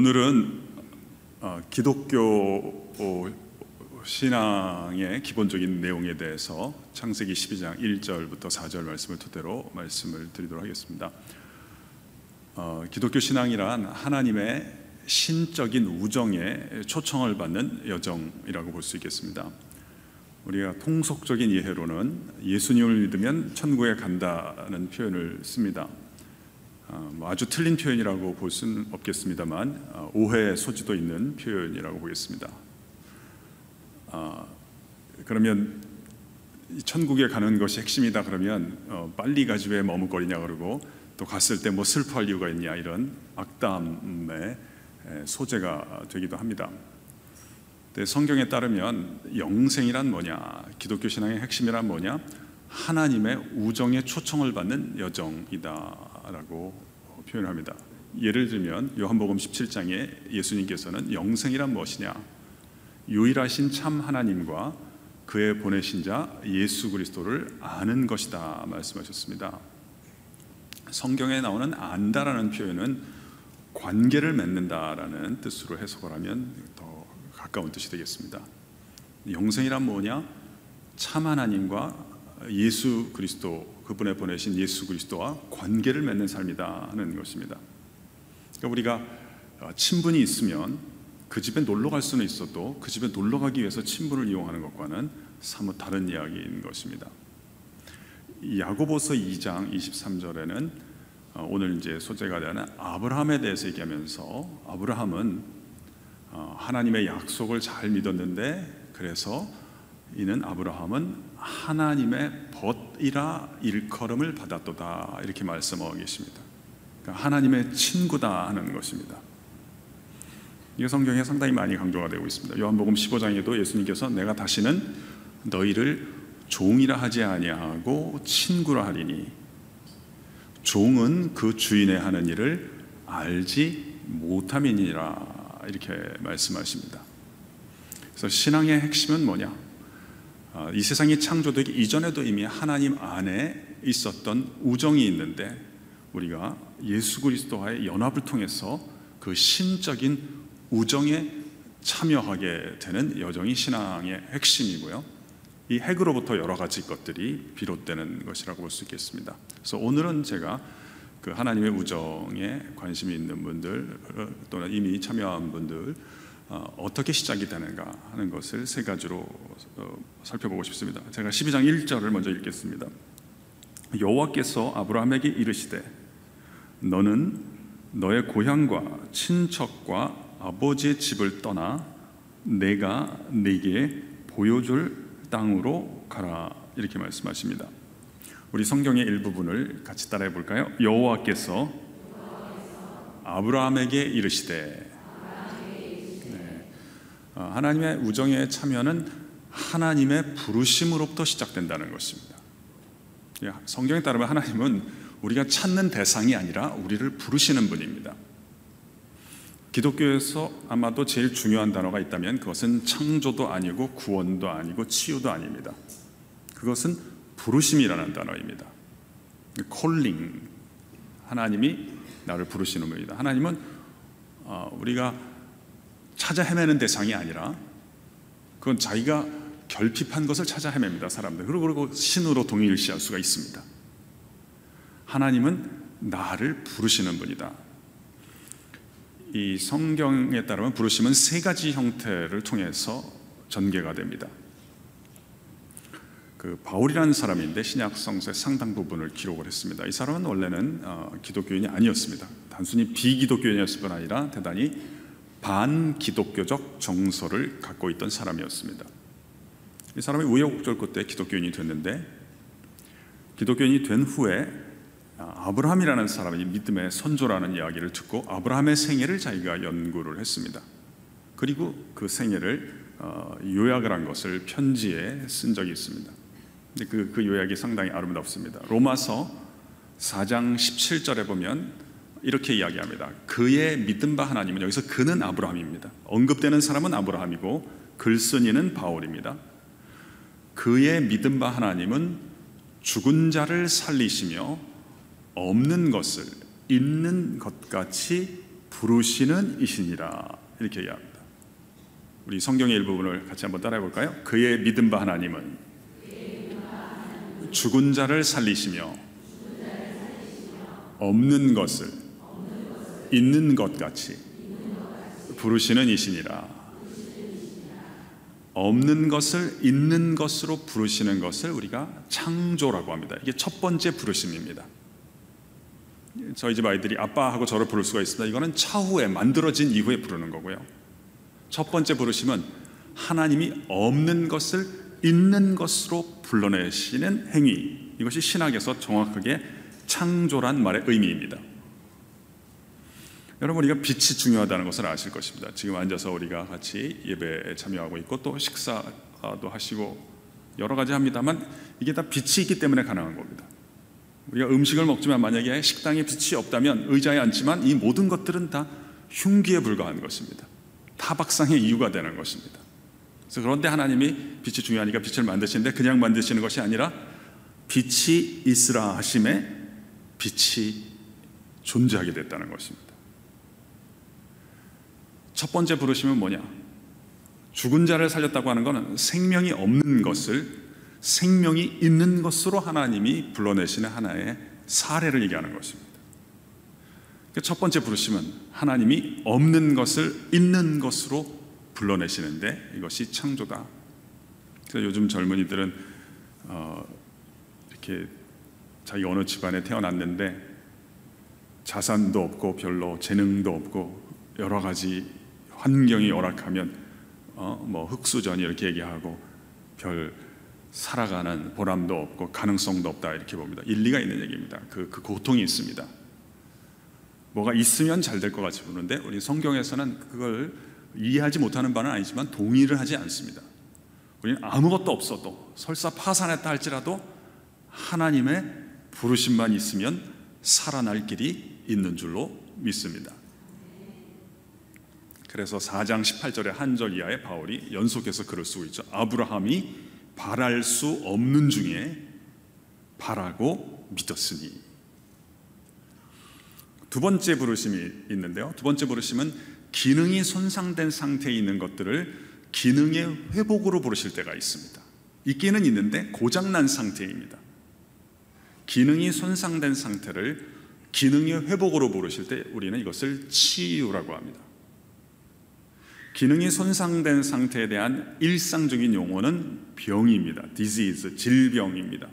오늘은 어, 기독교 어, 신앙의 기본적인 내용에 대해서 창세기 12장 1절부터 4절 말씀을 토대로 말씀을 드리도록 하겠습니다. 어, 기독교 신앙이란 하나님의 신적인 우정에 초청을 받는 여정이라고 볼 수 있겠습니다. 우리가 통속적인 이해로는 예수님을 믿으면 천국에 간다는 표현을 씁니다. 어, 뭐 아주 틀린 표현이라고 볼 수는 없겠습니다만 어, 오해의 소지도 있는 표현이라고 보겠습니다. 어, 그러면 천국에 가는 것이 핵심이다 그러면 빨리 가지 왜 머뭇거리냐 그러고 또 갔을 때 뭐 슬퍼할 이유가 있냐 이런 악담의 소재가 되기도 합니다. 성경에 따르면 영생이란 뭐냐, 기독교 신앙의 핵심이란 뭐냐, 하나님의 우정의 초청을 받는 여정이다라고 표현합니다. 예를 들면 요한복음 17장에 예수님께서는 영생이란 무엇이냐, 유일하신 참 하나님과 그의 보내신 자 예수 그리스도를 아는 것이다 말씀하셨습니다. 성경에 나오는 안다라는 표현은 관계를 맺는다라는 뜻으로 해석을 하면 더 가까운 뜻이 되겠습니다. 영생이란 뭐냐? 참 하나님과 예수 그리스도 그분의 보내신 예수 그리스도와 관계를 맺는 삶이다 하는 것입니다. 그러니까 우리가 어, 친분이 있으면 그 집에 놀러 갈 수는 있어도 그 집에 놀러 가기 위해서 친분을 이용하는 것과는 사뭇 다른 이야기인 것입니다. 야고보서 2장 23절에는 어, 오늘 이제 소재가 되는 아브라함에 대해서 얘기하면서 아브라함은 어, 하나님의 약속을 잘 믿었는데 그래서 이는 아브라함은 하나님의 벗이라 일컬음을 받았도다 이렇게 말씀하고 계십니다. 그러니까 하나님의 친구다 하는 것입니다. 이 성경에 상당히 많이 강조가 되고 있습니다. 요한복음 15장에도 예수님께서 내가 다시는 너희를 종이라 하지 아니하고 친구라 하리니 종은 그 주인의 하는 일을 알지 못함이니라 이렇게 말씀하십니다. 그래서 신앙의 핵심은 뭐냐? 아, 이 세상이 창조되기 이전에도 이미 하나님 안에 있었던 우정이 있는데 우리가 예수 그리스도와의 연합을 통해서 그 신적인 우정에 참여하게 되는 여정이 신앙의 핵심이고요. 이 핵으로부터 여러 가지 것들이 비롯되는 것이라고 볼 수 있겠습니다. 그래서 오늘은 제가 그 하나님의 우정에 관심이 있는 분들 또는 이미 참여한 분들 어, 어떻게 시작이 되는가 하는 것을 세 가지로 어, 살펴보고 싶습니다. 제가 12장 1절을 먼저 읽겠습니다. 여호와께서 아브라함에게 이르시되 너는 너의 고향과 친척과 아버지의 집을 떠나 내가 네게 보여줄 땅으로 가라 이렇게 말씀하십니다. 우리 성경의 일부분을 같이 따라해 볼까요? 여호와께서 아브라함에게 이르시되 어, 하나님의 우정에 참여는 하나님의 부르심으로부터 시작된다는 것입니다. 예, 성경에 따르면 하나님은 우리가 찾는 대상이 아니라 우리를 부르시는 분입니다. 기독교에서 아마도 제일 중요한 단어가 있다면 그것은 창조도 아니고 구원도 아니고 치유도 아닙니다. 그것은 부르심이라는 단어입니다. 콜링 하나님이 나를 부르시는 분이다. 하나님은 어, 우리가 찾아 헤매는 대상이 아니라 그건 자기가 결핍한 것을 찾아 헤맵니다, 사람들. 그리고 신으로 동일시할 수가 있습니다. 하나님은 나를 부르시는 분이다. 이 성경에 따르면 부르심은 세 가지 형태를 통해서 전개가 됩니다. 그 바울이라는 사람인데 신약 성서의 상당 부분을 기록을 했습니다. 이 사람은 원래는 어, 기독교인이 아니었습니다. 단순히 비기독교인이었을 뿐 아니라 대단히 반기독교적 정서를 갖고 있던 사람이었습니다. 이 사람이 우여곡절 끝에 기독교인이 됐는데 기독교인이 된 후에 아브라함이라는 사람이 믿음의 선조라는 이야기를 듣고 아브라함의 생애를 자기가 연구를 했습니다. 그리고 그 생애를 어, 요약을 한 것을 편지에 쓴 적이 있습니다. 그, 그 요약이 상당히 아름답습니다. 로마서 4장 17절에 보면 이렇게 이야기합니다. 그의 믿은 바 하나님은 여기서 그는 아브라함입니다. 언급되는 사람은 아브라함이고 글쓴이는 바울입니다. 그의 믿은 바 하나님은 죽은 자를 살리시며 없는 것을 있는 것 같이 부르시는 이신이라 이렇게 얘기합니다. 우리 성경의 일부분을 같이 한번 따라해 볼까요? 그의 믿음 바 하나님은 죽은 자를 살리시며 없는 것을 있는 것 같이 부르시는 이신이라. 없는 것을 있는 것으로 부르시는 것을 우리가 창조라고 합니다. 이게 첫 번째 부르심입니다. 저희 집 아이들이 아빠하고 저를 부를 수가 있습니다. 이거는 차후에 만들어진 이후에 부르는 거고요. 첫 번째 부르심은 하나님이 없는 것을 있는 것으로 불러내시는 행위. 이것이 신학에서 정확하게 창조란 말의 의미입니다. 여러분 우리가 빛이 중요하다는 것을 아실 것입니다. 지금 앉아서 우리가 같이 예배에 참여하고 있고 또 식사도 하시고 여러 가지 합니다만 이게 다 빛이 있기 때문에 가능한 겁니다. 우리가 음식을 먹지만 만약에 식당에 빛이 없다면 의자에 앉지만 이 모든 것들은 다 흉기에 불과한 것입니다. 타박상의 이유가 되는 것입니다. 그런데 하나님이 빛이 중요하니까 빛을 만드시는데 그냥 만드시는 것이 아니라 빛이 있으라 하심에 빛이 존재하게 됐다는 것입니다. 첫 번째 부르심은 뭐냐? 죽은 자를 살렸다고 하는 것은 생명이 없는 것을 생명이 있는 것으로 하나님이 불러내시는 하나의 사례를 얘기하는 것입니다. 그러니까 첫 번째 부르심은 하나님이 없는 것을 있는 것으로 불러내시는데 이것이 창조다. 그래서 요즘 젊은이들은 어, 이렇게 자기 어느 집안에 태어났는데 자산도 없고 별로 재능도 없고 여러 가지 환경이 열악하면 어, 뭐 흑수전 이렇게 얘기하고 별 살아가는 보람도 없고 가능성도 없다 이렇게 봅니다. 일리가 있는 얘기입니다. 그, 그 고통이 있습니다. 뭐가 있으면 잘 될 것 같이 보는데 우리 성경에서는 그걸 이해하지 못하는 바는 아니지만 동의를 하지 않습니다. 우리는 아무것도 없어도 설사 파산했다 할지라도 하나님의 부르심만 있으면 살아날 길이 있는 줄로 믿습니다. 그래서 4장 18절의 한절 이하에 바울이 연속해서 글을 쓰고 있죠. 아브라함이 바랄 수 없는 중에 바라고 믿었으니. 두 번째 부르심이 있는데요. 두 번째 부르심은 기능이 손상된 상태에 있는 것들을 기능의 회복으로 부르실 때가 있습니다. 있기는 있는데 고장난 상태입니다. 기능이 손상된 상태를 기능의 회복으로 부르실 때 우리는 이것을 치유라고 합니다. 기능이 손상된 상태에 대한 일상적인 용어는 병입니다. disease, 질병입니다.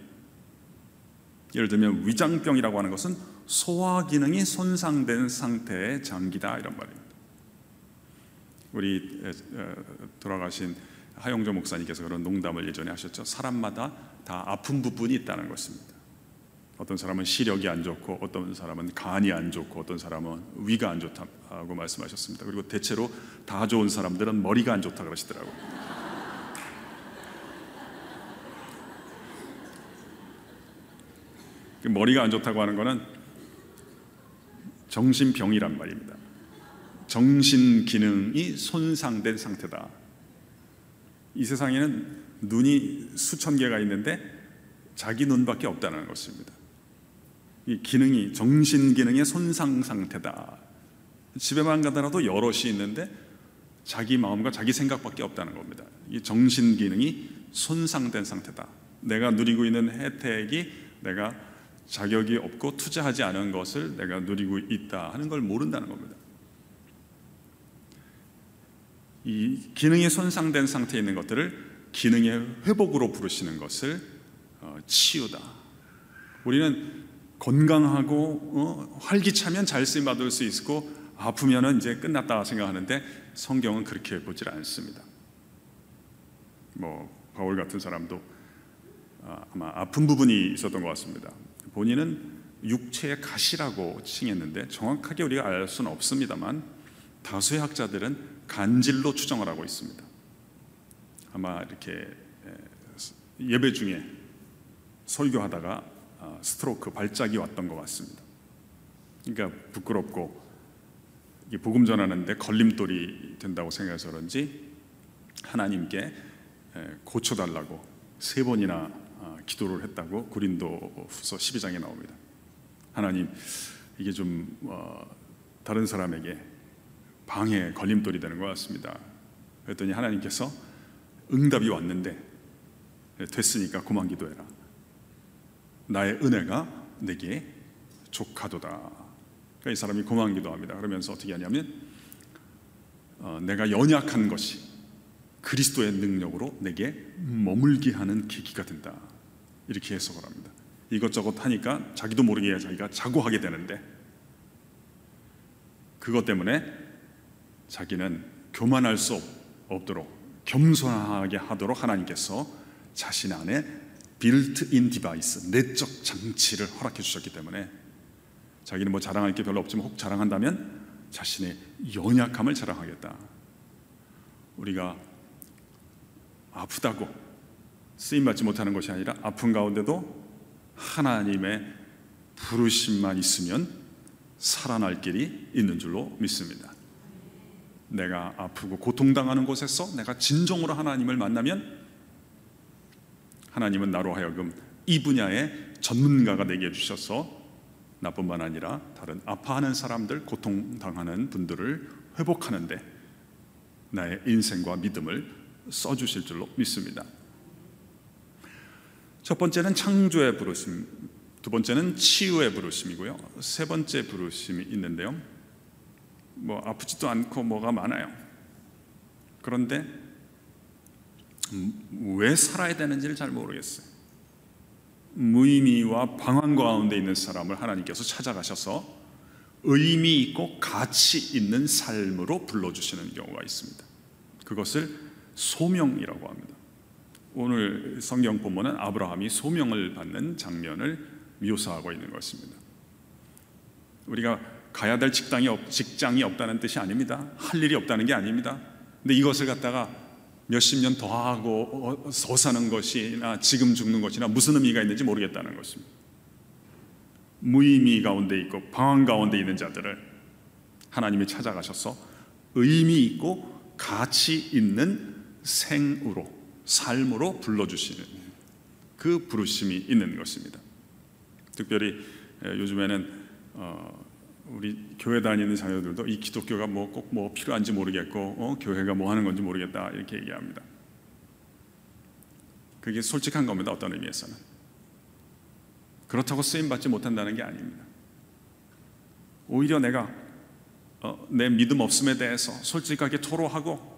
예를 들면 위장병이라고 하는 것은 소화 기능이 손상된 상태의 장기다 이런 말입니다. 우리 돌아가신 하영조 목사님께서 그런 농담을 예전에 하셨죠. 사람마다 다 아픈 부분이 있다는 것입니다. 어떤 사람은 시력이 안 좋고 어떤 사람은 간이 안 좋고 어떤 사람은 위가 안 좋다고 말씀하셨습니다. 그리고 대체로 다 좋은 사람들은 머리가 안 좋다 그러시더라고요. 그 머리가 안 좋다고 하는 것은 정신병이란 말입니다. 정신 기능이 손상된 상태다. 이 세상에는 눈이 수천 개가 있는데 자기 눈밖에 없다는 것입니다. 이 기능이 정신 기능의 손상 상태다. 집에만 가더라도 여럿이 있는데 자기 마음과 자기 생각밖에 없다는 겁니다. 이 정신 기능이 손상된 상태다. 내가 누리고 있는 혜택이 내가 자격이 없고 투자하지 않은 것을 내가 누리고 있다 하는 걸 모른다는 겁니다. 이 기능이 손상된 상태에 있는 것들을 기능의 회복으로 부르시는 것을 어, 치유다. 우리는 건강하고 어, 활기차면 잘 쓰임 받을 수 있고 아프면은 이제 끝났다 생각하는데 성경은 그렇게 보질 않습니다. 뭐 바울 같은 사람도 아, 아마 아픈 부분이 있었던 것 같습니다. 본인은 육체의 가시라고 칭했는데 정확하게 우리가 알 수는 없습니다만 다수의 학자들은 간질로 추정을 하고 있습니다. 아마 이렇게 예배 중에 설교하다가 어, 스트로크 발작이 왔던 것 같습니다. 그러니까 부끄럽고 복음 전하는데 걸림돌이 된다고 생각해서 그런지 하나님께 고쳐달라고 세 번이나 어, 기도를 했다고 고린도 후서 12장에 나옵니다. 하나님 이게 좀 어, 다른 사람에게 방해 걸림돌이 되는 것 같습니다. 그랬더니 하나님께서 응답이 왔는데 됐으니까 그만 기도해라. 나의 은혜가 내게 족하도다. 그러니까 이 사람이 그만 기도합니다. 그러면서 어떻게 하냐면 어, 내가 연약한 것이 그리스도의 능력으로 내게 머물게 하는 계기가 된다. 이렇게 해석을 합니다. 이것저것 하니까 자기도 모르게 자기가 자고하게 되는데 그것 때문에 자기는 교만할 수 없도록 겸손하게 하도록 하나님께서 자신 안에 built-in device, 내적 장치를 허락해 주셨기 때문에 자기는 뭐 자랑할 게 별로 없지만 혹 자랑한다면 자신의 연약함을 자랑하겠다. 우리가 아프다고 쓰임 받지 못하는 것이 아니라 아픈 가운데도 하나님의 부르심만 있으면 살아날 길이 있는 줄로 믿습니다. 내가 아프고 고통당하는 곳에서 내가 진정으로 하나님을 만나면 하나님은 나로 하여금 이 분야의 전문가가 되게 해주셔서 나뿐만 아니라 다른 아파하는 사람들, 고통당하는 분들을 회복하는데 나의 인생과 믿음을 써주실 줄로 믿습니다. 첫 번째는 창조의 부르심, 두 번째는 치유의 부르심이고요. 세 번째 부르심이 있는데요. 뭐 아프지도 않고 뭐가 많아요. 그런데 왜 살아야 되는지를 잘 모르겠어요. 무의미와 방황 가운데 있는 사람을 하나님께서 찾아가셔서 의미 있고 가치 있는 삶으로 불러주시는 경우가 있습니다. 그것을 소명이라고 합니다. 오늘 성경 본문은 아브라함이 소명을 받는 장면을 묘사하고 있는 것입니다. 우리가 가야 될 직장이, 없, 직장이 없다는 뜻이 아닙니다. 할 일이 없다는 게 아닙니다. 근데 이것을 갖다가 몇십 년 더 하고 어, 더 사는 것이나 지금 죽는 것이나 무슨 의미가 있는지 모르겠다는 것입니다. 무의미 가운데 있고 방황 가운데 있는 자들을 하나님이 찾아가셔서 의미 있고 가치 있는 생으로 삶으로 불러주시는 그 부르심이 있는 것입니다. 특별히 요즘에는 어, 우리 교회 다니는 자녀들도 이 기독교가 뭐 꼭뭐 뭐 필요한지 모르겠고 어, 교회가 뭐 하는 건지 모르겠다 이렇게 얘기합니다. 그게 솔직한 겁니다. 어떤 의미에서는 그렇다고 쓰임 받지 못한다는 게 아닙니다. 오히려 내가 어, 내 믿음 없음에 대해서 솔직하게 토로하고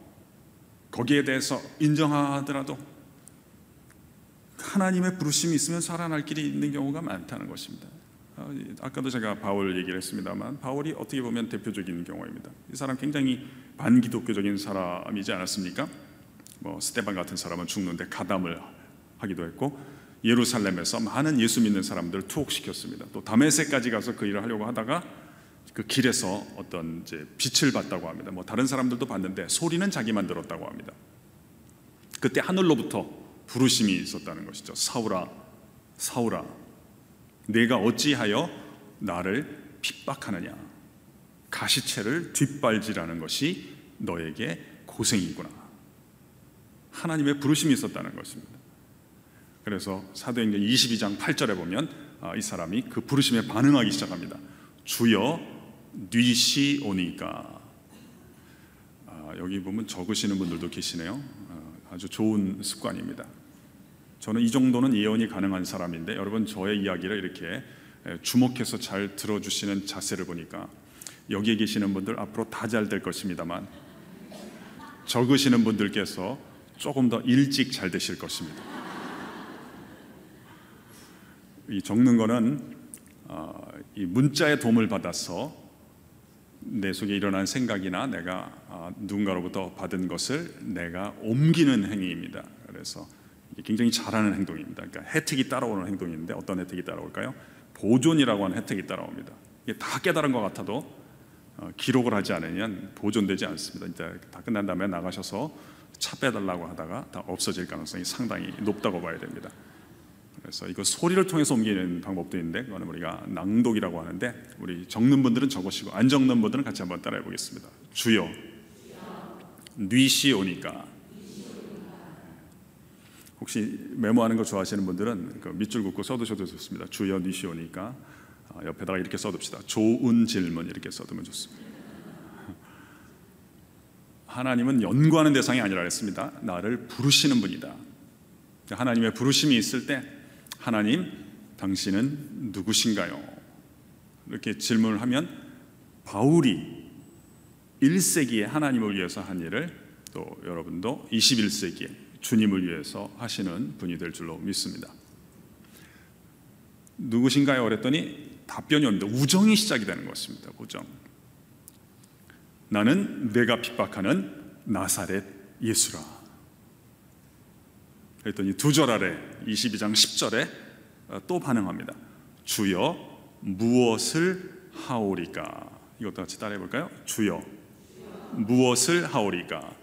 거기에 대해서 인정하더라도 하나님의 부르심이 있으면 살아날 길이 있는 경우가 많다는 것입니다. 어, 아까도 제가 바울 얘기를 했습니다만 바울이 어떻게 보면 대표적인 경우입니다. 이 사람 굉장히 반기독교적인 사람이지 않았습니까? 뭐 스테반 같은 사람은 죽는데 가담을 하기도 했고 예루살렘에서 많은 예수 믿는 사람들을 투옥시켰습니다. 또 다메섹까지 가서 그 일을 하려고 하다가 그 길에서 어떤 이제 빛을 봤다고 합니다. 뭐 다른 사람들도 봤는데 소리는 자기만 들었다고 합니다. 그때 하늘로부터 부르심이 있었다는 것이죠. 사울아, 사울아, 내가 어찌하여 나를 핍박하느냐? 가시채를 뒷발질하는 것이 너에게 고생이구나. 하나님의 부르심이 있었다는 것입니다. 그래서 사도행전 22장 8절에 보면 아, 이 사람이 그 부르심에 반응하기 시작합니다. 주여 뉘시 오니까 아, 여기 보면 적으시는 분들도 계시네요. 아, 아주 좋은 습관입니다. 저는 이 정도는 예언이 가능한 사람인데 여러분 저의 이야기를 이렇게 주목해서 잘 들어주시는 자세를 보니까 여기에 계시는 분들 앞으로 다 잘 될 것입니다만 적으시는 분들께서 조금 더 일찍 잘 되실 것입니다. 이 적는 거는 어, 이 문자의 도움을 받아서 내 속에 일어난 생각이나 내가 아, 누군가로부터 받은 것을 내가 옮기는 행위입니다. 그래서 굉장히 잘하는 행동입니다. 그러니까 혜택이 따라오는 행동인데 어떤 혜택이 따라올까요? 보존이라고 하는 혜택이 따라옵니다. 이게 다 깨달은 것 같아도 어, 기록을 하지 않으면 보존되지 않습니다. 이제 다 끝난 다음에 나가셔서 차 빼달라고 하다가 다 없어질 가능성이 상당히 높다고 봐야 됩니다. 그래서 이거 소리를 통해서 옮기는 방법도 있는데 그거는 우리가 낭독이라고 하는데 우리 적는 분들은 적으시고 안 적는 분들은 같이 한번 따라해 보겠습니다. 주여, 뉘시 오니까 혹시 메모하는 거 좋아하시는 분들은 그 밑줄 긋고 써두셔도 좋습니다. 주여 니시오니까 아, 옆에다가 이렇게 써둡시다. 좋은 질문 이렇게 써두면 좋습니다. 하나님은 연구하는 대상이 아니라 했습니다. 나를 부르시는 분이다. 하나님의 부르심이 있을 때 하나님 당신은 누구신가요? 이렇게 질문을 하면 바울이 1세기에 하나님을 위해서 한 일을 또 여러분도 21세기에 주님을 위해서 하시는 분이 될 줄로 믿습니다. 누구신가요? 그랬더니 답변이 없는데 우정이 시작이 되는 것입니다. 우정. 나는 내가 핍박하는 나사렛 예수라. 그랬더니 두 절 아래 22장 10절에 또 반응합니다. 주여 무엇을 하오리까? 이것도 같이 따라해 볼까요? 주여 무엇을 하오리까?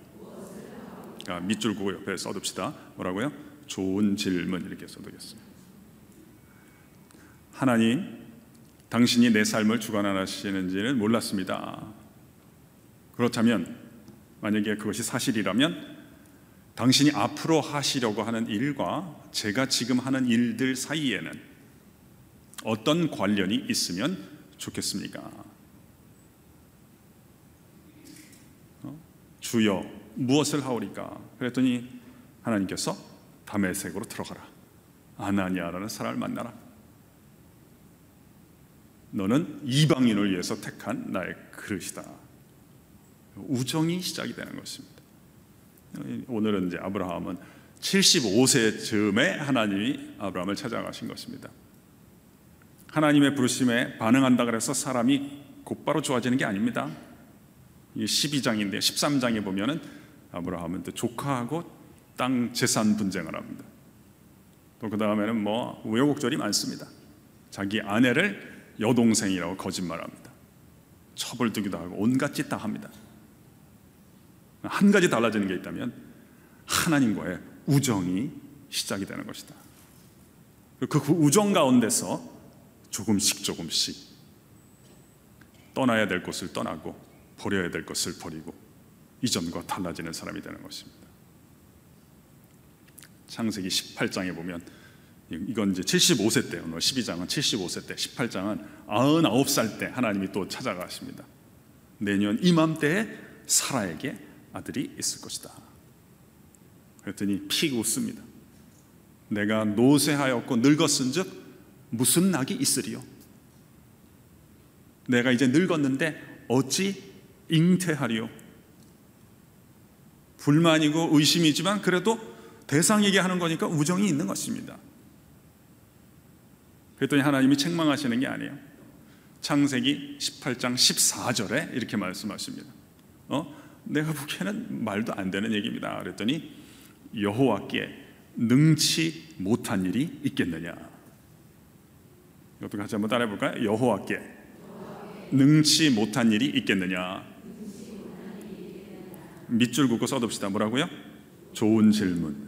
아, 밑줄 그 옆에 써둡시다. 뭐라고요? 좋은 질문 이렇게 써두겠습니다. 하나님, 당신이 내 삶을 주관하시는지는 몰랐습니다. 그렇다면 만약에 그것이 사실이라면 당신이 앞으로 하시려고 하는 일과 제가 지금 하는 일들 사이에는 어떤 관련이 있으면 좋겠습니까? 어? 주여 무엇을 하오리까? 그랬더니 하나님께서 담에색으로 들어가라. 아나니아라는 사람을 만나라. 너는 이방인을 위해서 택한 나의 그릇이다. 우정이 시작이 되는 것입니다. 오늘은 이제 아브라함은 75세 즈음에 하나님이 아브라함을 찾아가신 것입니다. 하나님의 부르심에 반응한다 그래서 사람이 곧바로 좋아지는 게 아닙니다. 이 12장인데 13장에 보면은 아브라함은 또 조카하고 땅 재산 분쟁을 합니다. 또 그 다음에는 뭐 우여곡절이 많습니다. 자기 아내를 여동생이라고 거짓말합니다. 처벌두기도 하고 온갖 짓 다 합니다. 한 가지 달라지는 게 있다면 하나님과의 우정이 시작이 되는 것이다. 그 우정 가운데서 조금씩 조금씩 떠나야 될 곳을 떠나고 버려야 될 것을 버리고 이전과 달라지는 사람이 되는 것입니다. 창세기 18장에 보면 이건 이제 75세 때 오늘 12장은 75세 때 18장은 99살 때 하나님이 또 찾아가십니다. 내년 이맘때에 사라에게 아들이 있을 것이다. 그랬더니 픽 웃습니다. 내가 노쇠하였고 늙었은즉 무슨 낙이 있으리요? 내가 이제 늙었는데 어찌 잉태하리요? 불만이고 의심이지만 그래도 대상에게 하는 거니까 우정이 있는 것입니다. 그랬더니 하나님이 책망하시는 게 아니에요. 창세기 18장 14절에 이렇게 말씀하십니다. 어? 내가 보기에는 말도 안 되는 얘기입니다. 그랬더니 여호와께 능치 못한 일이 있겠느냐? 이것도 같이 한번 따라해 볼까요? 여호와께 능치 못한 일이 있겠느냐? 밑줄 긋고 써둡시다. 뭐라고요? 좋은 질문.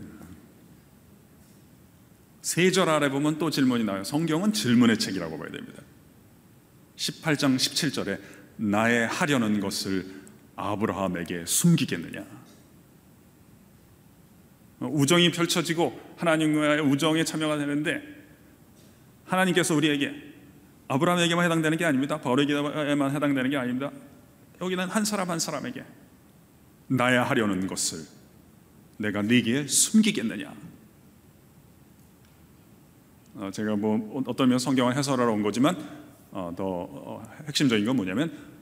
세 절 아래 보면 또 질문이 나와요. 성경은 질문의 책이라고 봐야 됩니다. 18장 17절에 나의 하려는 것을 아브라함에게 숨기겠느냐? 우정이 펼쳐지고 하나님과의 우정에 참여가 되는데 하나님께서 우리에게 아브라함에게만 해당되는 게 아닙니다. 바울에게만 해당되는 게 아닙니다. 여기는 한 사람 한 사람에게 나야 하려는 것을 내가 네게 숨기겠느냐? 어, 제가 뭐 어떤 면 성경을 해설하러 온 거지만 어, 더 어, 핵심적인 건 뭐냐면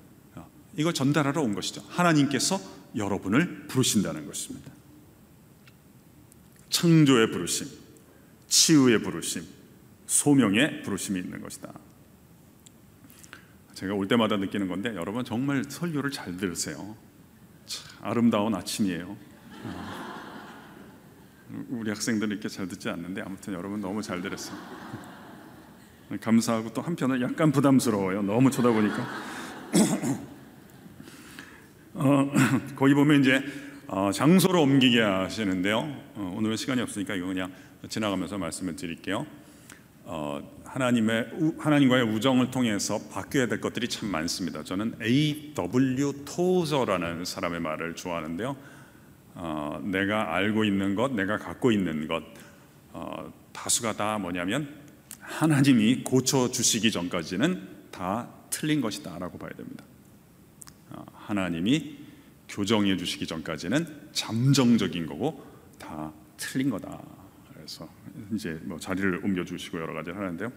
이걸 전달하러 온 것이죠. 하나님께서 여러분을 부르신다는 것입니다. 창조의 부르심, 치유의 부르심, 소명의 부르심이 있는 것이다. 제가 올 때마다 느끼는 건데 여러분 정말 설교를 잘 들으세요. 참, 아름다운 아침이에요. 우리 학생들은 이렇게 잘 듣지 않는데 아무튼 여러분 너무 잘 들었어요. 감사하고 또 한편은 약간 부담스러워요. 너무 쳐다보니까. 어, 거기 보면 이제 어, 장소를 옮기게 하시는데요. 어, 오늘은 시간이 없으니까 이거 그냥 지나가면서 말씀을 드릴게요. 어, 하나님의 하나님과의 우정을 통해서 바뀌어야 될 것들이 참 많습니다. 저는 A.W. 토저라는 사람의 말을 좋아하는데요. 어, 내가 알고 있는 것, 내가 갖고 있는 것 어, 다수가 다 뭐냐면 하나님이 고쳐 주시기 전까지는 다 틀린 것이다라고 봐야 됩니다. 어, 하나님이 교정해 주시기 전까지는 잠정적인 거고 다 틀린 거다. 그래서 이제 뭐 자리를 옮겨 주시고 여러 가지 하는데요.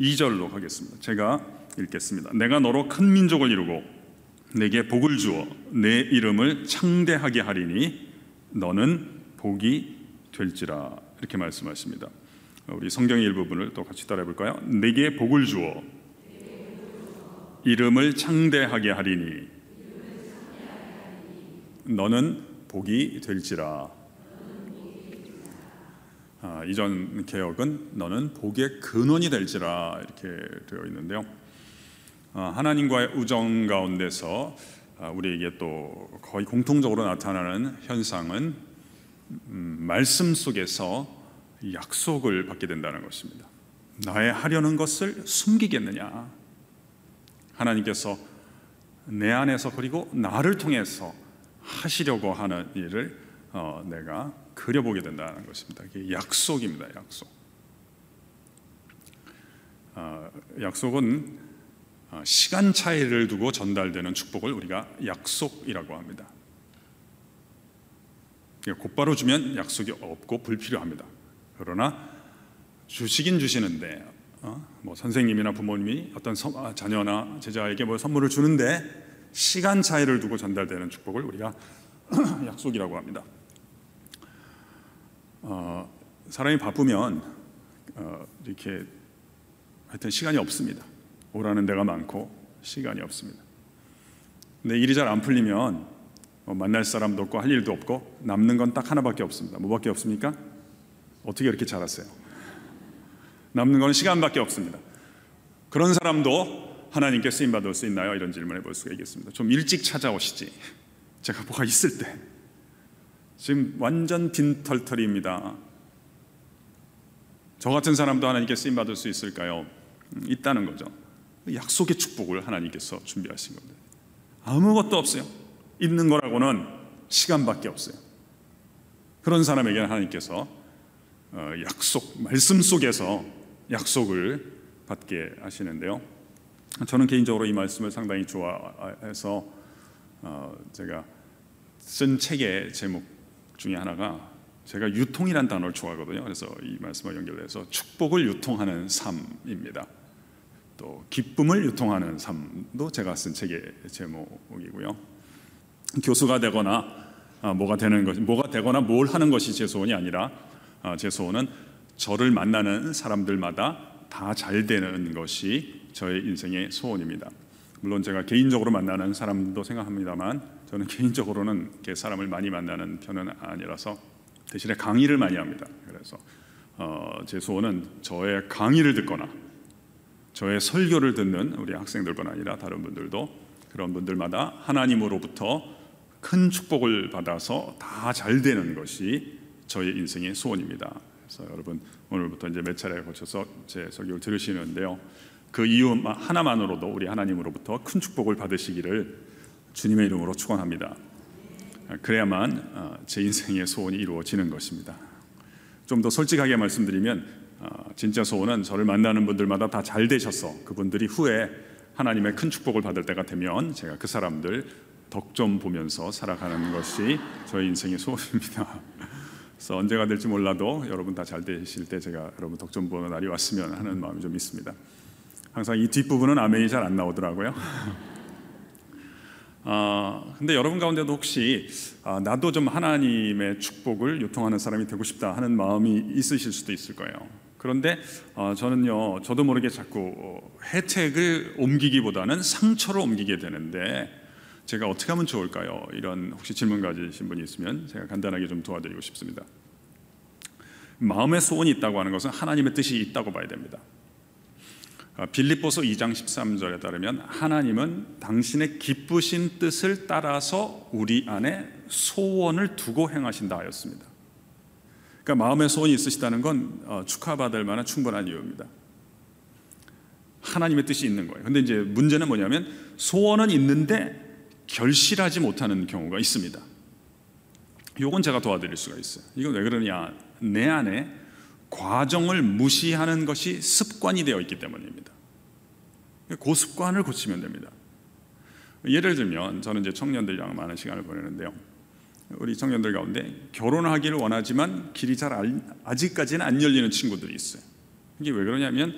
2절로 가겠습니다. 제가 읽겠습니다. 내가 너로 큰 민족을 이루고 내게 복을 주어 내 이름을 창대하게 하리니 너는 복이 될지라 이렇게 말씀하십니다. 우리 성경의 일부분을 또 같이 따라해 볼까요? 내게 복을 주어 이름을 창대하게 하리니 너는 복이 될지라. 아, 이전 개혁은 너는 복의 근원이 될지라 이렇게 되어 있는데요. 아, 하나님과의 우정 가운데서 아, 우리에게 또 거의 공통적으로 나타나는 현상은 음, 말씀 속에서 약속을 받게 된다는 것입니다. 나의 하려는 것을 숨기겠느냐? 하나님께서 내 안에서 그리고 나를 통해서 하시려고 하는 일을 어, 내가 그려보게 된다는 것입니다. 이게 약속입니다. 약속. 어, 약속은 어, 시간 차이를 두고 전달되는 축복을 우리가 약속이라고 합니다. 곧바로 주면 약속이 없고 불필요합니다. 그러나 주시긴 주시는데 어? 뭐 선생님이나 부모님이 어떤 서, 아, 자녀나 제자에게 뭐 선물을 주는데 시간 차이를 두고 전달되는 축복을 우리가 약속이라고 합니다. 어, 사람이 바쁘면 어, 이렇게 하여튼 시간이 없습니다. 오라는 데가 많고 시간이 없습니다. 근데 일이 잘 안 풀리면 뭐 만날 사람도 없고 할 일도 없고 남는 건 딱 하나밖에 없습니다. 뭐밖에 없습니까? 어떻게 이렇게 잘았어요? 남는 건 시간밖에 없습니다. 그런 사람도 하나님께 쓰임 받을 수 있나요? 이런 질문을 볼 수가 있겠습니다. 좀 일찍 찾아오시지. 제가 뭐가 있을 때 지금 완전 빈털털입니다. 저 같은 사람도 하나님께 쓰임 받을 수 있을까요? 음, 있다는 거죠. 약속의 축복을 하나님께서 준비하신 겁니다. 아무것도 없어요. 있는 거라고는 시간밖에 없어요. 그런 사람에게는 하나님께서 어, 약속, 말씀 속에서 약속을 받게 하시는데요. 저는 개인적으로 이 말씀을 상당히 좋아해서 어, 제가 쓴 책의 제목 중에 하나가 제가 유통이란 단어를 좋아하거든요. 그래서 이 말씀과 연결해서 축복을 유통하는 삶입니다. 또 기쁨을 유통하는 삶도 제가 쓴 책의 제목이고요. 교수가 되거나 아, 뭐가 되는 것, 뭐가 되거나 뭘 하는 것이 제 소원이 아니라 아, 제 소원은 저를 만나는 사람들마다 다 잘 되는 것이 저의 인생의 소원입니다. 물론 제가 개인적으로 만나는 사람도 생각합니다만 저는 개인적으로는 사람을 많이 만나는 편은 아니라서 대신에 강의를 많이 합니다. 그래서 어, 제 소원은 저의 강의를 듣거나 저의 설교를 듣는 우리 학생들뿐 아니라 다른 분들도 그런 분들마다 하나님으로부터 큰 축복을 받아서 다 잘 되는 것이 저의 인생의 소원입니다. 그래서 여러분 오늘부터 이제 몇 차례에 걸쳐서 제 설교를 들으시는데요. 그 이유 하나만으로도 우리 하나님으로부터 큰 축복을 받으시기를 주님의 이름으로 축원합니다. 그래야만 어, 제 인생의 소원이 이루어지는 것입니다. 좀 더 솔직하게 말씀드리면 어, 진짜 소원은 저를 만나는 분들마다 다 잘 되셔서 그분들이 후에 하나님의 큰 축복을 받을 때가 되면 제가 그 사람들 덕 좀 보면서 살아가는 것이 저의 인생의 소원입니다. 그래서 언제가 될지 몰라도 여러분 다 잘 되실 때 제가 여러분 덕점 보는 날이 왔으면 하는 마음이 좀 있습니다. 항상 이 뒷부분은 아멘이 잘 안 나오더라고요. 아, 근데 여러분 가운데도 혹시 아, 나도 좀 하나님의 축복을 요통하는 사람이 되고 싶다 하는 마음이 있으실 수도 있을 거예요. 그런데 어, 저는요, 저도 모르게 자꾸 혜택을 옮기기보다는 상처로 옮기게 되는데 제가 어떻게 하면 좋을까요? 이런 혹시 질문 가지신 분이 있으면 제가 간단하게 좀 도와드리고 싶습니다. 마음의 소원이 있다고 하는 것은 하나님의 뜻이 있다고 봐야 됩니다. 아, 빌립보서 2장 13절에 따르면 하나님은 당신의 기쁘신 뜻을 따라서 우리 안에 소원을 두고 행하신다 하였습니다. 그러니까 마음의 소원이 있으시다는 건 어, 축하받을 만한 충분한 이유입니다. 하나님의 뜻이 있는 거예요. 근데 이제 문제는 뭐냐면 소원은 있는데 결실하지 못하는 경우가 있습니다. 이건 제가 도와드릴 수가 있어요. 이건 왜 그러냐? 내 안에 과정을 무시하는 것이 습관이 되어 있기 때문입니다. 그 습관을 고치면 됩니다. 예를 들면 저는 이제 청년들이랑 많은 시간을 보내는데요. 우리 청년들 가운데 결혼하기를 원하지만 길이 잘 알, 아직까지는 안 열리는 친구들이 있어요. 이게 왜 그러냐면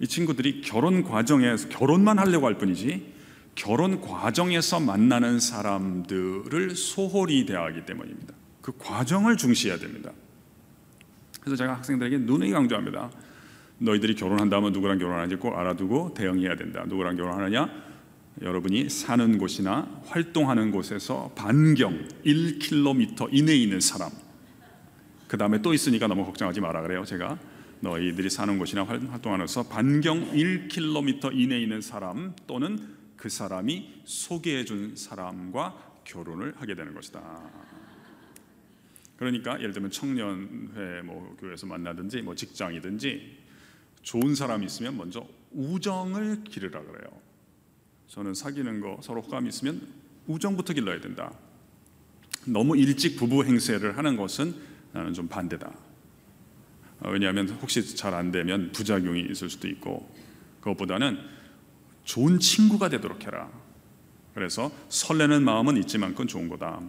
이 친구들이 결혼 과정에서 결혼만 하려고 할 뿐이지 결혼 과정에서 만나는 사람들을 소홀히 대하기 때문입니다. 그 과정을 중시해야 됩니다. 그래서 제가 학생들에게 눈이 강조합니다. 너희들이 결혼한다면 누구랑 결혼하는지 꼭 알아두고 대응해야 된다. 누구랑 결혼하느냐? 여러분이 사는 곳이나 활동하는 곳에서 반경 1km 이내에 있는 사람. 그 다음에 또 있으니까 너무 걱정하지 마라 그래요. 제가 너희들이 사는 곳이나 활동하는 곳에서 반경 1km 이내에 있는 사람 또는 그 사람이 소개해 준 사람과 결혼을 하게 되는 것이다. 그러니까 예를 들면 청년회 뭐 교회에서 만나든지 뭐 직장이든지 좋은 사람이 있으면 먼저 우정을 기르라 그래요. 저는 사귀는 거 서로 호감이 있으면 우정부터 길러야 된다. 너무 일찍 부부 행세를 하는 것은 나는 좀 반대다. 어, 왜냐하면 혹시 잘 안 되면 부작용이 있을 수도 있고 그것보다는 좋은 친구가 되도록 해라. 그래서 설레는 마음은 있지만 그건 좋은 거다.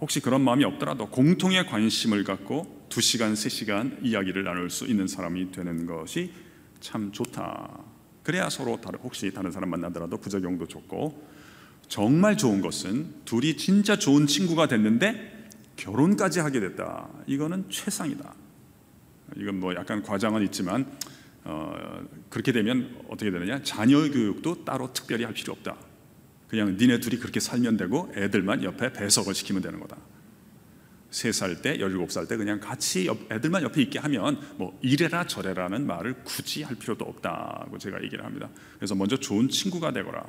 혹시 그런 마음이 없더라도 공통의 관심을 갖고 두 시간, 세 시간 이야기를 나눌 수 있는 사람이 되는 것이 참 좋다. 그래야 서로 혹시 다른 사람 만나더라도 부작용도 좋고 정말 좋은 것은 둘이 진짜 좋은 친구가 됐는데 결혼까지 하게 됐다. 이거는 최상이다. 이건 뭐 약간 과장은 있지만 어, 그렇게 되면 어떻게 되느냐? 자녀 교육도 따로 특별히 할 필요 없다. 그냥 니네 둘이 그렇게 살면 되고 애들만 옆에 배석을 시키면 되는 거다. 세살 때, 열일곱 살때 그냥 같이 옆, 애들만 옆에 있게 하면 뭐 이래라 저래라는 말을 굳이 할 필요도 없다고 제가 얘기를 합니다. 그래서 먼저 좋은 친구가 되거라.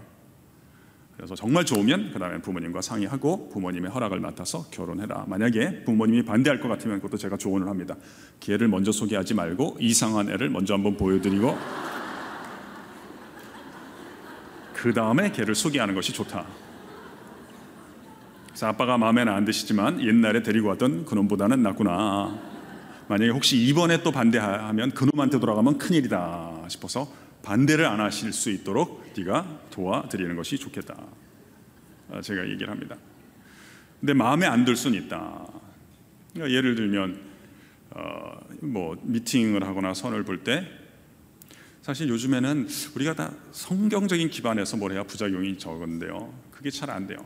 그래서 정말 좋으면 그 다음에 부모님과 상의하고 부모님의 허락을 맡아서 결혼해라. 만약에 부모님이 반대할 것 같으면 그것도 제가 조언을 합니다. 걔를 먼저 소개하지 말고 이상한 애를 먼저 한번 보여드리고 그 다음에 걔를 소개하는 것이 좋다. 그래서 아빠가 마음에는 안 드시지만 옛날에 데리고 왔던 그놈보다는 낫구나. 만약에 혹시 이번에 또 반대하면 그놈한테 돌아가면 큰일이다 싶어서 반대를 안 하실 수 있도록 네가 도와드리는 것이 좋겠다. 아, 제가 얘기를 합니다. 근데 마음에 안 들 수는 있다. 그러니까 예를 들면 어, 뭐 미팅을 하거나 선을 볼 때 사실 요즘에는 우리가 다 성경적인 기반에서 뭘 해야 부작용이 적은데요. 그게 잘 안 돼요.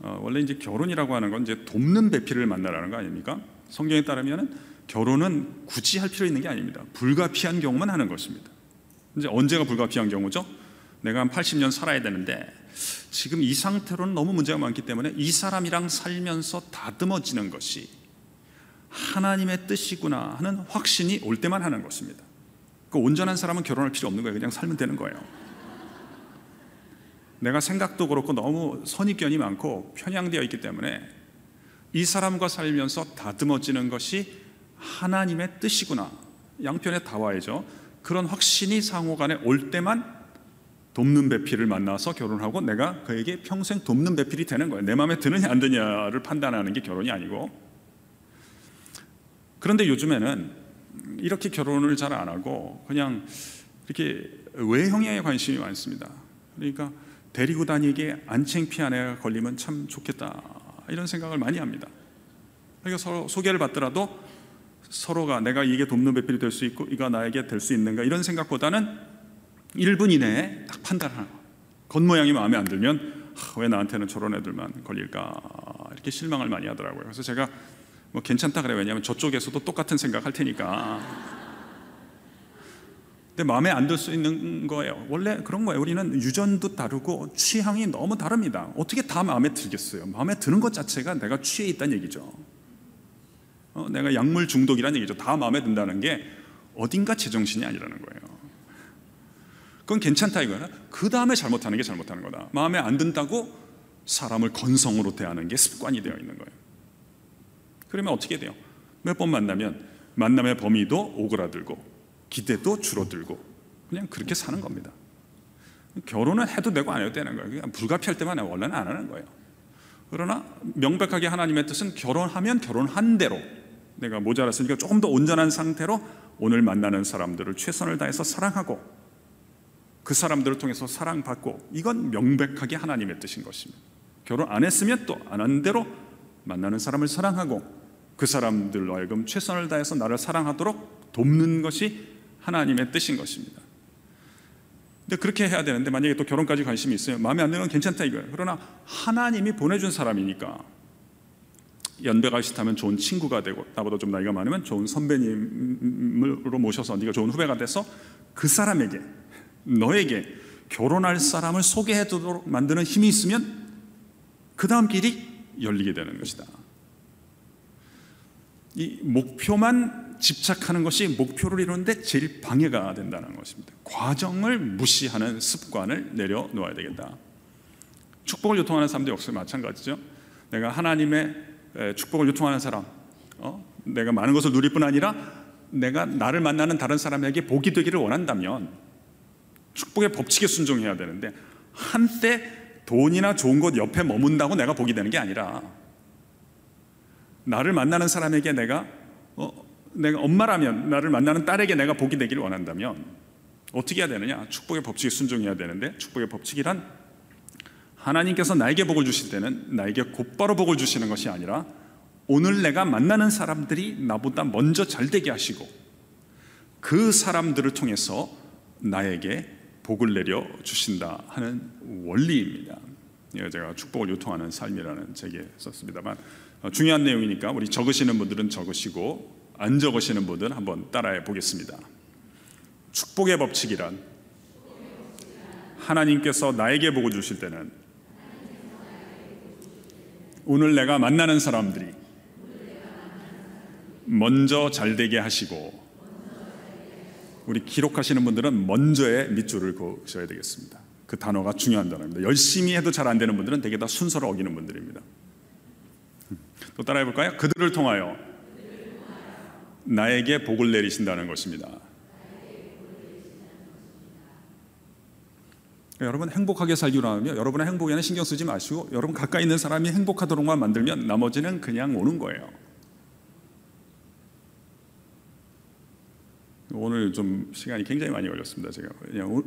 어, 원래 이제 결혼이라고 하는 건 이제 돕는 배필을 만나라는 거 아닙니까? 성경에 따르면 결혼은 굳이 할 필요 있는 게 아닙니다. 불가피한 경우만 하는 것입니다. 이제 언제가 불가피한 경우죠? 내가 한 80년 살아야 되는데 지금 이 상태로는 너무 문제가 많기 때문에 이 사람이랑 살면서 다듬어지는 것이 하나님의 뜻이구나 하는 확신이 올 때만 하는 것입니다. 그 온전한 사람은 결혼할 필요 없는 거예요. 그냥 살면 되는 거예요. 내가 생각도 그렇고 너무 선입견이 많고 편향되어 있기 때문에 이 사람과 살면서 다듬어지는 것이 하나님의 뜻이구나. 양편에 다 와야죠. 그런 확신이 상호 간에 올 때만 돕는 배필을 만나서 결혼하고 내가 그에게 평생 돕는 배필이 되는 거예요. 내 마음에 드느냐 안 드냐를 판단하는 게 결혼이 아니고. 그런데 요즘에는 이렇게 결혼을 잘 안 하고 그냥 이렇게 외형에 관심이 많습니다. 그러니까 데리고 다니기에 안 창피한 걸리면 참 좋겠다 이런 생각을 많이 합니다. 그러니까 서로 소개를 받더라도 서로가 내가 이게 돕는 배필이 될 수 있고 이가 나에게 될 수 있는가 이런 생각보다는 1분 이내에 딱 판단하는 거. 겉모양이 마음에 안 들면 왜 나한테는 저런 애들만 걸릴까 이렇게 실망을 많이 하더라고요. 그래서 제가 뭐 괜찮다 그래 왜냐하면 저쪽에서도 똑같은 생각 할 테니까 근데 마음에 안 들 수 있는 거예요. 원래 그런 거예요. 우리는 유전도 다르고 취향이 너무 다릅니다. 어떻게 다 마음에 들겠어요? 마음에 드는 것 자체가 내가 취해 있다는 얘기죠. 어, 내가 약물 중독이라는 얘기죠. 다 마음에 든다는 게 어딘가 제정신이 아니라는 거예요. 그건 괜찮다 이거야. 그 다음에 잘못하는 게 잘못하는 거다. 마음에 안 든다고 사람을 건성으로 대하는 게 습관이 되어 있는 거예요. 그러면 어떻게 돼요? 몇 번 만나면 만남의 범위도 오그라들고 기대도 줄어들고 그냥 그렇게 사는 겁니다. 결혼은 해도 되고 안 해도 되는 거예요. 그냥 불가피할 때만 원래는 안 하는 거예요. 그러나 명백하게 하나님의 뜻은 결혼하면 결혼한 대로 내가 모자랐으니까 조금 더 온전한 상태로 오늘 만나는 사람들을 최선을 다해서 사랑하고 그 사람들을 통해서 사랑받고 이건 명백하게 하나님의 뜻인 것입니다. 결혼 안 했으면 또 안 한 대로 만나는 사람을 사랑하고 그 사람들로 하여금 최선을 다해서 나를 사랑하도록 돕는 것이 하나님의 뜻인 것입니다. 근데 그렇게 해야 되는데 만약에 또 결혼까지 관심이 있어요. 마음에 안 드는 건 괜찮다 이거예요. 그러나 하나님이 보내준 사람이니까 연배가 비슷하면 좋은 친구가 되고 나보다 좀 나이가 많으면 좋은 선배님으로 모셔서 네가 좋은 후배가 돼서 그 사람에게 너에게 결혼할 사람을 소개해 두도록 만드는 힘이 있으면 그 다음 길이 열리게 되는 것이다. 이 목표만 집착하는 것이 목표를 이루는데 제일 방해가 된다는 것입니다. 과정을 무시하는 습관을 내려놓아야 되겠다. 축복을 요통하는 사람도 역시 마찬가지죠. 내가 하나님의 축복을 요통하는 사람, 어? 내가 많은 것을 누릴 뿐 아니라 내가 나를 만나는 다른 사람에게 복이 되기를 원한다면 축복의 법칙에 순종해야 되는데 한때 돈이나 좋은 것 옆에 머문다고 내가 복이 되는 게 아니라 나를 만나는 사람에게 내가 어, 내가 엄마라면 나를 만나는 딸에게 내가 복이 되기를 원한다면 어떻게 해야 되느냐? 축복의 법칙에 순종해야 되는데 축복의 법칙이란 하나님께서 나에게 복을 주실 때는 나에게 곧바로 복을 주시는 것이 아니라 오늘 내가 만나는 사람들이 나보다 먼저 잘 되게 하시고 그 사람들을 통해서 나에게 복을 내려 주신다 하는 원리입니다. 제가 축복을 요통하는 삶이라는 책에 썼습니다만 어, 중요한 내용이니까 우리 적으시는 분들은 적으시고 안 적으시는 분들은 한번 따라해 보겠습니다. 축복의 법칙이란 하나님께서 나에게 복을 주실 때는 오늘 내가 만나는 사람들이 먼저 잘 되게 하시고 우리 기록하시는 분들은 먼저의 밑줄을 그으셔야 되겠습니다. 그 단어가 중요한 단어입니다. 열심히 해도 잘 안 되는 분들은 되게 다 순서를 어기는 분들입니다. 또 따라해 볼까요? 그들을 통하여 나에게 복을 내리신다는 것입니다. 여러분 행복하게 살기로 하면 여러분의 행복에는 신경 쓰지 마시고 여러분 가까이 있는 사람이 행복하도록만 만들면 나머지는 그냥 오는 거예요. 오늘 좀 시간이 굉장히 많이 걸렸습니다. 제가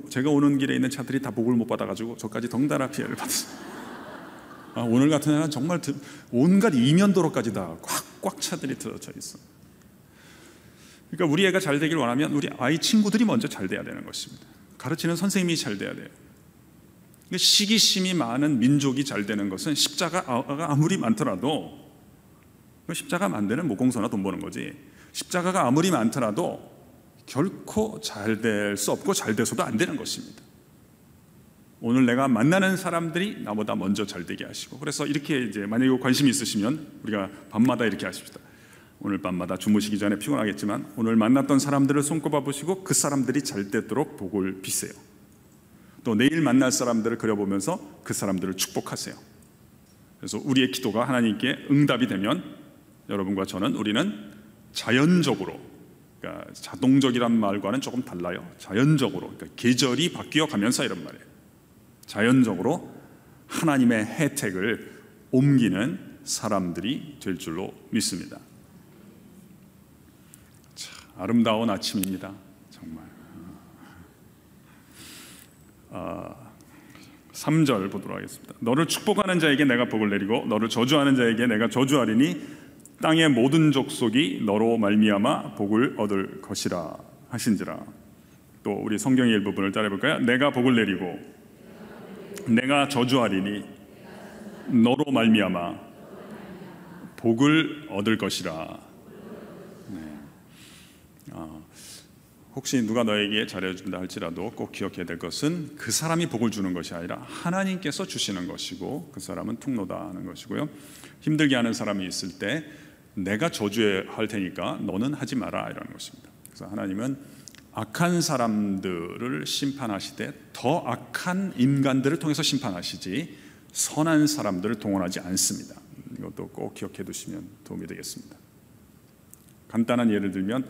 제가 오는 길에 있는 차들이 다 복을 못 받아가지고 저까지 덩달아 피해를 받았어요. 아, 오늘 같은 날은 정말 온갖 이면도로까지 다 꽉꽉 차들이 들어져 있어. 그러니까 우리 애가 잘 되길 원하면 우리 아이 친구들이 먼저 잘 돼야 되는 것입니다. 가르치는 선생님이 잘 돼야 돼요. 시기심이 많은 민족이 잘 되는 것은 십자가가 아무리 많더라도 십자가 만드는 모공서나 돈 버는 거지. 십자가가 아무리 많더라도 결코 잘 될 수 없고 잘 돼서도 안 되는 것입니다. 오늘 내가 만나는 사람들이 나보다 먼저 잘 되게 하시고 그래서 이렇게 이제 만약에 관심이 있으시면 우리가 밤마다 이렇게 하십시다. 오늘 밤마다 주무시기 전에 피곤하겠지만 오늘 만났던 사람들을 손꼽아 보시고 그 사람들이 잘 되도록 복을 비세요. 또 내일 만날 사람들을 그려보면서 그 사람들을 축복하세요. 그래서 우리의 기도가 하나님께 응답이 되면 여러분과 저는 우리는 자연적으로 그러니까 자동적이란 말과는 조금 달라요. 자연적으로 그러니까 계절이 바뀌어 가면서 이런 말이에요. 자연적으로 하나님의 혜택을 옮기는 사람들이 될 줄로 믿습니다. 자, 아름다운 아침입니다. 정말. 아, 3절 보도록 하겠습니다. 너를 축복하는 자에게 내가 복을 내리고 너를 저주하는 자에게 내가 저주하리니 땅의 모든 족속이 너로 말미암아 복을 얻을 것이라 하신지라. 또 우리 성경의 일부분을 따라해 볼까요? 내가 복을 내리고 내가 저주하리니 너로 말미암아 복을 얻을 것이라. 네. 아, 혹시 누가 너에게 잘해준다 할지라도 꼭 기억해야 될 것은 그 사람이 복을 주는 것이 아니라 하나님께서 주시는 것이고 그 사람은 통로다 하는 것이고요. 힘들게 하는 사람이 있을 때 내가 저주할 테니까 너는 하지 마라 이라는 것입니다. 그래서 하나님은 악한 사람들을 심판하시되 더 악한 인간들을 통해서 심판하시지 선한 사람들을 동원하지 않습니다. 이것도 꼭 기억해 두시면 도움이 되겠습니다. 간단한 예를 들면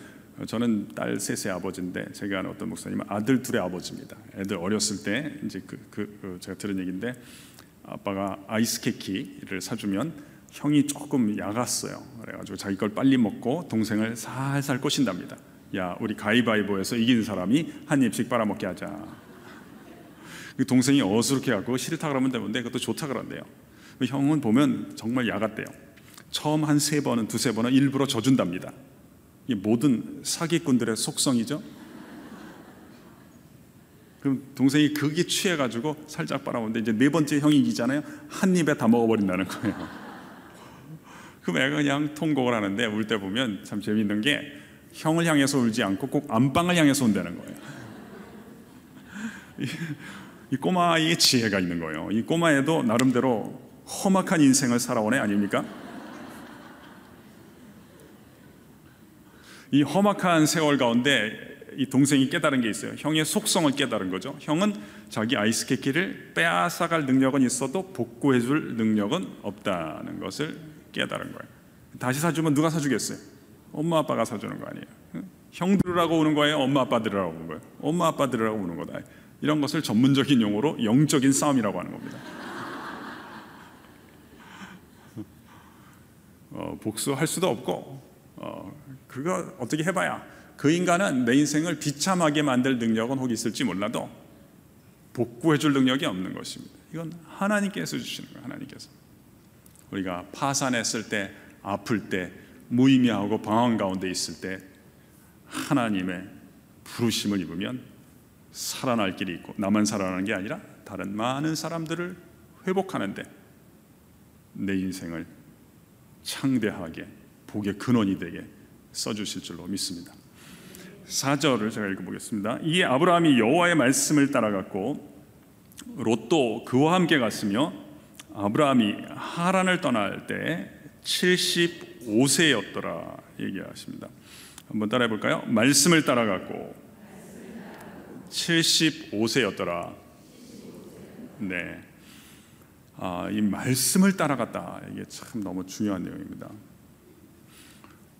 저는 딸 셋의 아버지인데 제가 아는 어떤 목사님은 아들 둘의 아버지입니다. 애들 어렸을 때 이제 그, 그, 그 제가 들은 얘기인데 아빠가 아이스케키를 사주면 형이 조금 야갔어요. 그래가지고 자기 걸 빨리 먹고 동생을 살살 꼬신답니다. 야, 우리 가위바위보에서 이긴 사람이 한 입씩 빨아먹게 하자. 그 동생이 어수룩해 갖고 싫다 그러면 되는데 그것도 좋다 그런대요. 그 형은 보면 정말 야갔대요. 처음 한 세 번은 두세 번은 일부러 져준답니다. 이 모든 사기꾼들의 속성이죠. 그럼 동생이 그게 취해가지고 살짝 빨아먹는데 이제 네 번째 형이 이기잖아요. 한 입에 다 먹어버린다는 거예요. 그럼 애가 그냥 통곡을 하는데 울 때 보면 참 재밌는 게 형을 향해서 울지 않고 꼭 안방을 향해서 온다는 거예요. 이 꼬마의 지혜가 있는 거예요. 이 꼬마애도 나름대로 험악한 인생을 살아온 애 아닙니까? 이 험악한 세월 가운데 이 동생이 깨달은 게 있어요. 형의 속성을 깨달은 거죠. 형은 자기 아이스케키를 빼앗아갈 능력은 있어도 복구해줄 능력은 없다는 것을 깨달은 거예요. 다시 사주면 누가 사주겠어요? 엄마 아빠가 사주는 거 아니에요. 형 들으라고 오는 거예요? 엄마 아빠 들으라고 오는 거예요? 엄마 아빠 들으라고 오는 거다. 이런 것을 전문적인 용어로 영적인 싸움이라고 하는 겁니다. 어, 복수할 수도 없고 어, 그거 어떻게 해봐야 그 인간은 내 인생을 비참하게 만들 능력은 혹 있을지 몰라도 복구해줄 능력이 없는 것입니다. 이건 하나님께서 주시는 거예요. 하나님께서 우리가 파산했을 때, 아플 때, 무의미하고 방황 가운데 있을 때 하나님의 부르심을 입으면 살아날 길이 있고 나만 살아나는 게 아니라 다른 많은 사람들을 회복하는데 내 인생을 창대하게 복의 근원이 되게 써주실 줄로 믿습니다. 4절을 제가 읽어보겠습니다. 이에 아브라함이 여호와의 말씀을 따라갔고 롯도 그와 함께 갔으며 아브라함이 하란을 떠날 때 75세였더라 얘기하십니다. 한번 따라해 볼까요? 말씀을 따라갔고 75세였더라. 네. 아, 이 말씀을 따라갔다. 이게 참 너무 중요한 내용입니다.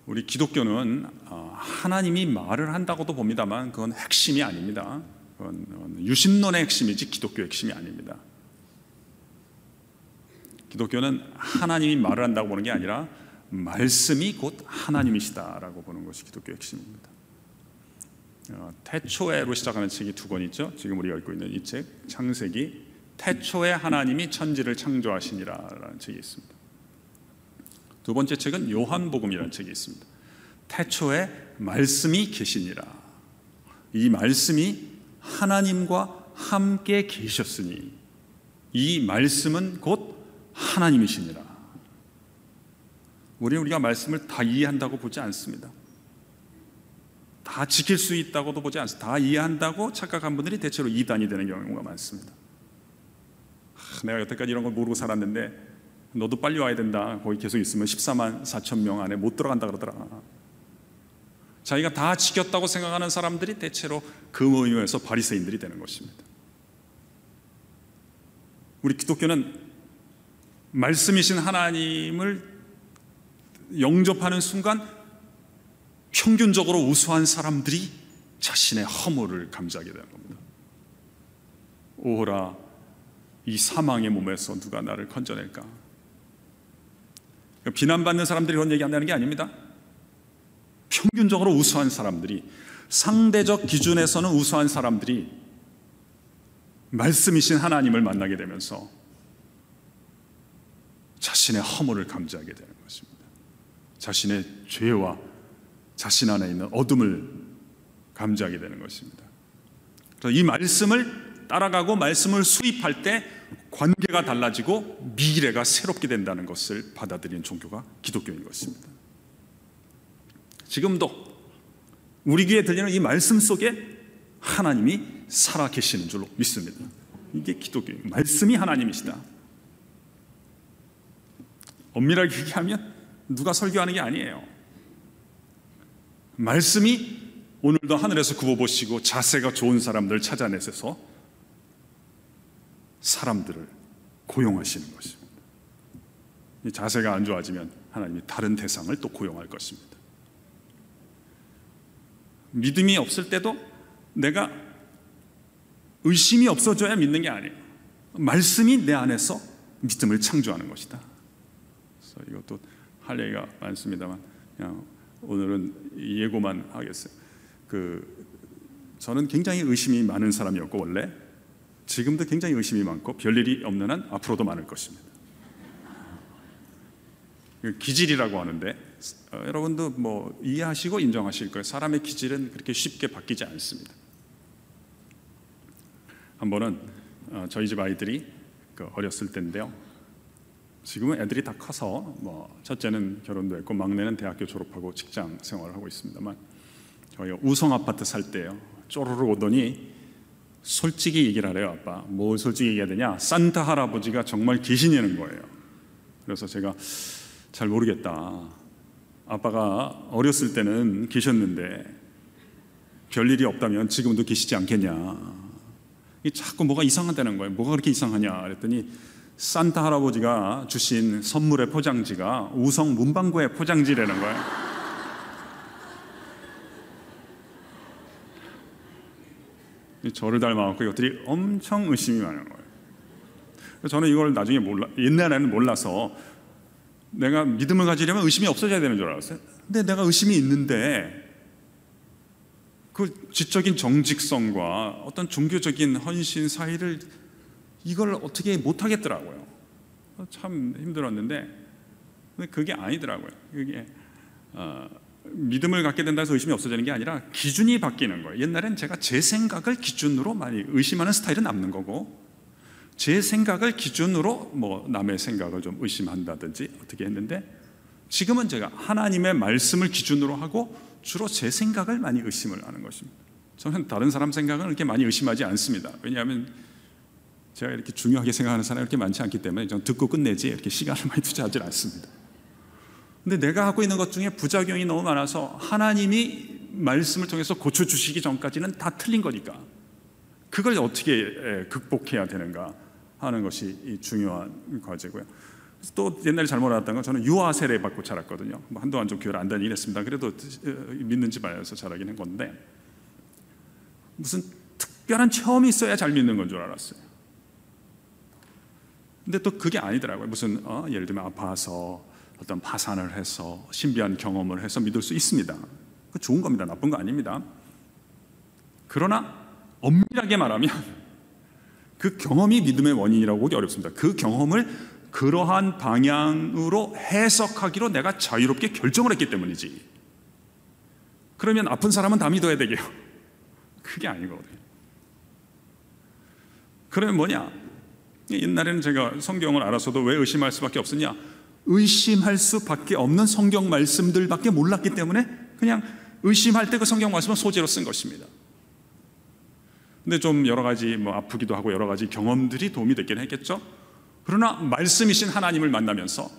우리 기독교는 어, 하나님이 말을 한다고도 봅니다만 그건 핵심이 아닙니다. 그건 유신론의 핵심이지 기독교 핵심이 아닙니다. 기독교는 하나님이 말을 한다고 보는 게 아니라 말씀이 곧 하나님이시다라고 보는 것이 기독교 핵심입니다. 어, 태초에로 시작하는 책이 두 권 있죠. 지금 우리가 읽고 있는 이 책, 창세기. 태초에 하나님이 천지를 창조하시니라라는 책이 있습니다. 두 번째 책은 요한복음이라는 책이 있습니다. 태초에 말씀이 계시니라. 이 말씀이 하나님과 함께 계셨으니 이 말씀은 곧 하나님이시니라. 우리 우리가 말씀을 다 이해한다고 보지 않습니다. 다 지킬 수 있다고도 보지 않습니다. 다 이해한다고 착각한 분들이 대체로 이단이 되는 경우가 많습니다. 내가 여태까지 이런 걸 모르고 살았는데 너도 빨리 와야 된다. 거기 계속 있으면 14만 4천 명 안에 못 들어간다 그러더라. 자기가 다 지켰다고 생각하는 사람들이 대체로 그 모임에서 바리새인들이 되는 것입니다. 우리 기독교는 말씀이신 하나님을 영접하는 순간 평균적으로 우수한 사람들이 자신의 허물을 감지하게 되는 겁니다. 오호라 이 사망의 몸에서 누가 나를 건져낼까? 비난받는 사람들이 그런 얘기 한다는 게 아닙니다. 평균적으로 우수한 사람들이 상대적 기준에서는 우수한 사람들이 말씀이신 하나님을 만나게 되면서 자신의 허물을 감지하게 되는 것입니다. 자신의 죄와 자신 안에 있는 어둠을 감지하게 되는 것입니다. 이 말씀을 따라가고 말씀을 수입할 때 관계가 달라지고 미래가 새롭게 된다는 것을 받아들이는 종교가 기독교인 것입니다. 지금도 우리 귀에 들리는 이 말씀 속에 하나님이 살아 계시는 줄로 믿습니다. 이게 기독교 말씀이 하나님이시다. 엄밀하게 얘기하면 누가 설교하는 게 아니에요. 말씀이 오늘도 하늘에서 굽어보시고 자세가 좋은 사람들 찾아내셔서 사람들을 고용하시는 것입니다. 자세가 안 좋아지면 하나님이 다른 대상을 또 고용할 것입니다. 믿음이 없을 때도 내가 의심이 없어져야 믿는 게 아니에요. 말씀이 내 안에서 믿음을 창조하는 것이다. 그래서 이것도 할 얘기가 많습니다만 그냥 오늘은 예고만 하겠어요. 그 저는 굉장히 의심이 많은 사람이었고 원래 지금도 굉장히 의심이 많고 별일이 없는 한 앞으로도 많을 것입니다. 그 기질이라고 하는데 어, 여러분도 뭐 이해하시고 인정하실 거예요. 사람의 기질은 그렇게 쉽게 바뀌지 않습니다. 한 번은 어, 저희 집 아이들이 그 어렸을 때인데요. 지금은 애들이 다 커서 뭐 첫째는 결혼도 했고 막내는 대학교 졸업하고 직장 생활을 하고 있습니다만 저희가 우성 아파트 살 때요. 쪼르르 오더니 솔직히 얘기를 하래요, 아빠. 뭘 솔직히 얘기해야 되냐? 산타 할아버지가 정말 계시냐는 거예요. 그래서 제가 잘 모르겠다. 아빠가 어렸을 때는 계셨는데 별일이 없다면 지금도 계시지 않겠냐. 자꾸 뭐가 이상하다는 거예요. 뭐가 그렇게 이상하냐? 그랬더니 산타 할아버지가 주신 선물의 포장지가 우성 문방구의 포장지라는 거예요. 저를 닮아갖고 이것들이 엄청 의심이 많은 거예요. 저는 이걸 나중에 몰라, 옛날에는 몰라서 내가 믿음을 가지려면 의심이 없어져야 되는 줄 알았어요. 근데 내가 의심이 있는데 그 지적인 정직성과 어떤 종교적인 헌신 사이를 이걸 어떻게 못 하겠더라고요. 참 힘들었는데 그게 아니더라고요. 그게 어, 믿음을 갖게 된다 해서 의심이 없어지는 게 아니라 기준이 바뀌는 거예요. 옛날엔 제가 제 생각을 기준으로 많이 의심하는 스타일은 남는 거고 제 생각을 기준으로 뭐 남의 생각을 좀 의심한다든지 어떻게 했는데 지금은 제가 하나님의 말씀을 기준으로 하고 주로 제 생각을 많이 의심을 하는 것입니다. 저는 다른 사람 생각은 그렇게 많이 의심하지 않습니다. 왜냐하면 제가 이렇게 중요하게 생각하는 사람이 그렇게 많지 않기 때문에 좀 듣고 끝내지 이렇게 시간을 많이 투자하지 않습니다. 근데 내가 하고 있는 것 중에 부작용이 너무 많아서 하나님이 말씀을 통해서 고쳐주시기 전까지는 다 틀린 거니까 그걸 어떻게 극복해야 되는가 하는 것이 중요한 과제고요. 또 옛날에 잘못 알았던 건 저는 유아 세례 받고 자랐거든요. 뭐 한동안 좀 교회를 안 다니긴 했습니다. 그래도 어, 믿는 집 안에서 자라긴 한 건데 무슨 특별한 체험이 있어야 잘 믿는 건 줄 알았어요. 근데 또 그게 아니더라고요. 무슨 어, 예를 들면 아파서 어떤 파산을 해서 신비한 경험을 해서 믿을 수 있습니다. 그 좋은 겁니다. 나쁜 거 아닙니다. 그러나 엄밀하게 말하면 그 경험이 믿음의 원인이라고 보기 어렵습니다. 그 경험을 그러한 방향으로 해석하기로 내가 자유롭게 결정을 했기 때문이지. 그러면 아픈 사람은 다 믿어야 되게요. 그게 아니거든요. 그러면 뭐냐? 옛날에는 제가 성경을 알아서도 왜 의심할 수밖에 없었냐? 의심할 수밖에 없는 성경 말씀들밖에 몰랐기 때문에 그냥 의심할 때 그 성경 말씀을 소재로 쓴 것입니다. 근데 좀 여러 가지 뭐 아프기도 하고 여러 가지 경험들이 도움이 됐긴 했겠죠. 그러나 말씀이신 하나님을 만나면서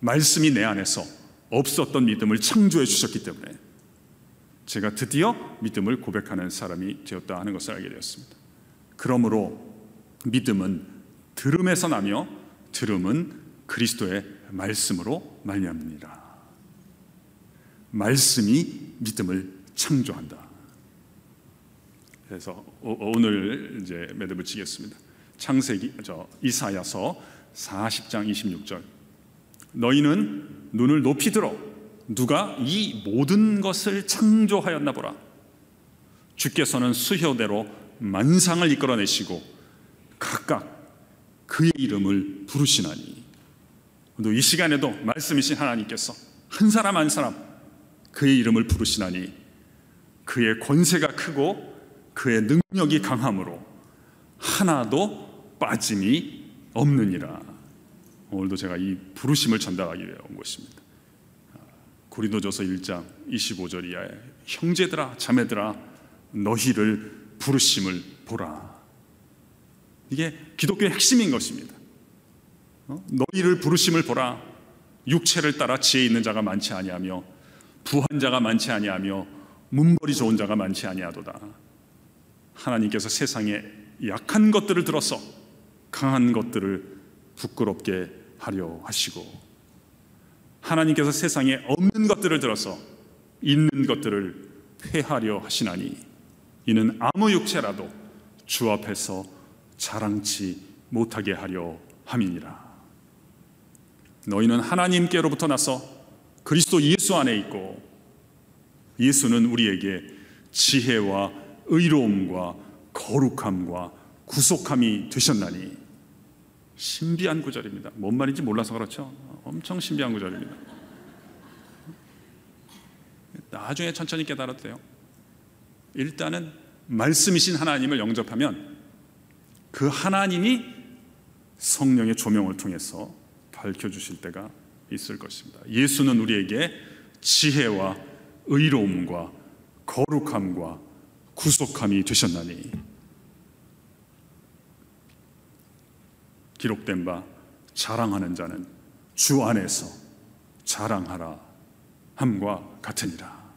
말씀이 내 안에서 없었던 믿음을 창조해 주셨기 때문에 제가 드디어 믿음을 고백하는 사람이 되었다 하는 것을 알게 되었습니다. 그러므로 믿음은 들음에서 나며 들음은 그리스도의 말씀으로 말미암느니라. 말씀이 믿음을 창조한다. 그래서 오 늘 이제 매듭 붙이겠습니다. 창세기 저 이사야서 40장 26절. 너희는 눈을 높이 들어 누가 이 모든 것을 창조하였나 보라. 주께서는 수효대로 만상을 이끌어내시고 각각 그의 이름을 부르시나니. 이 시간에도 말씀이신 하나님께서 한 사람 한 사람 그의 이름을 부르시나니 그의 권세가 크고 그의 능력이 강함으로 하나도 빠짐이 없느니라. 오늘도 제가 이 부르심을 전달하기 위해 온 것입니다. 고린도전서 1장 25절 이하에 형제들아 자매들아 너희를 부르심을 보라. 이게 기독교의 핵심인 것입니다. 어? 너희를 부르심을 보라. 육체를 따라 지혜 있는 자가 많지 아니하며 부한 자가 많지 아니하며 문벌이 좋은 자가 많지 아니하도다. 하나님께서 세상에 약한 것들을 들어서 강한 것들을 부끄럽게 하려 하시고 하나님께서 세상에 없는 것들을 들어서 있는 것들을 폐하려 하시나니 이는 아무 육체라도 주 앞에서 자랑치 못하게 하려 함이니라. 너희는 하나님께로부터 나서 그리스도 예수 안에 있고 예수는 우리에게 지혜와 의로움과 거룩함과 구속함이 되셨나니 신비한 구절입니다. 뭔 말인지 몰라서 그렇죠. 엄청 신비한 구절입니다. 나중에 천천히 깨달아도 돼요. 일단은 말씀이신 하나님을 영접하면 그 하나님이 성령의 조명을 통해서 밝혀주실 때가 있을 것입니다. 예수는 우리에게 지혜와 의로움과 거룩함과 구속함이 되셨나니 기록된 바 자랑하는 자는 주 안에서 자랑하라 함과 같으니라.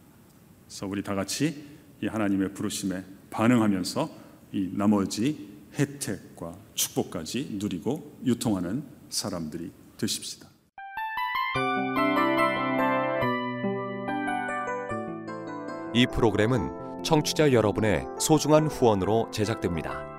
그래서 우리 다 같이 이 하나님의 부르심에 반응하면서 이 나머지 혜택과 축복까지 누리고 유통하는 사람들이 되십시다. 이 프로그램은 청취자 여러분의 소중한 후원으로 제작됩니다.